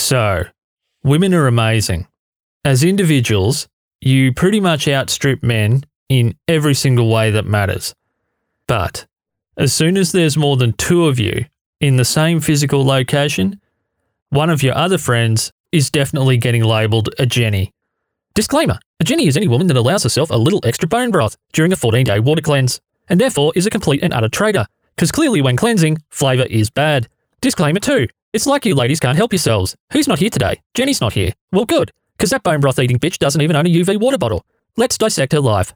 So, women are amazing. As individuals, you pretty much outstrip men in every single way that matters. But as soon as there's more than two of you in the same physical location, one of your other friends is definitely getting labelled a Jenny. Disclaimer A Jenny is any woman that allows herself a little extra bone broth during a 14 day water cleanse, and therefore is a complete and utter traitor, because clearly when cleansing, flavour is bad. Disclaimer 2 It's like you ladies can't help yourselves. Who's not here today? Jenny's not here. Well, good, because that bone broth eating bitch doesn't even own a UV water bottle. Let's dissect her life.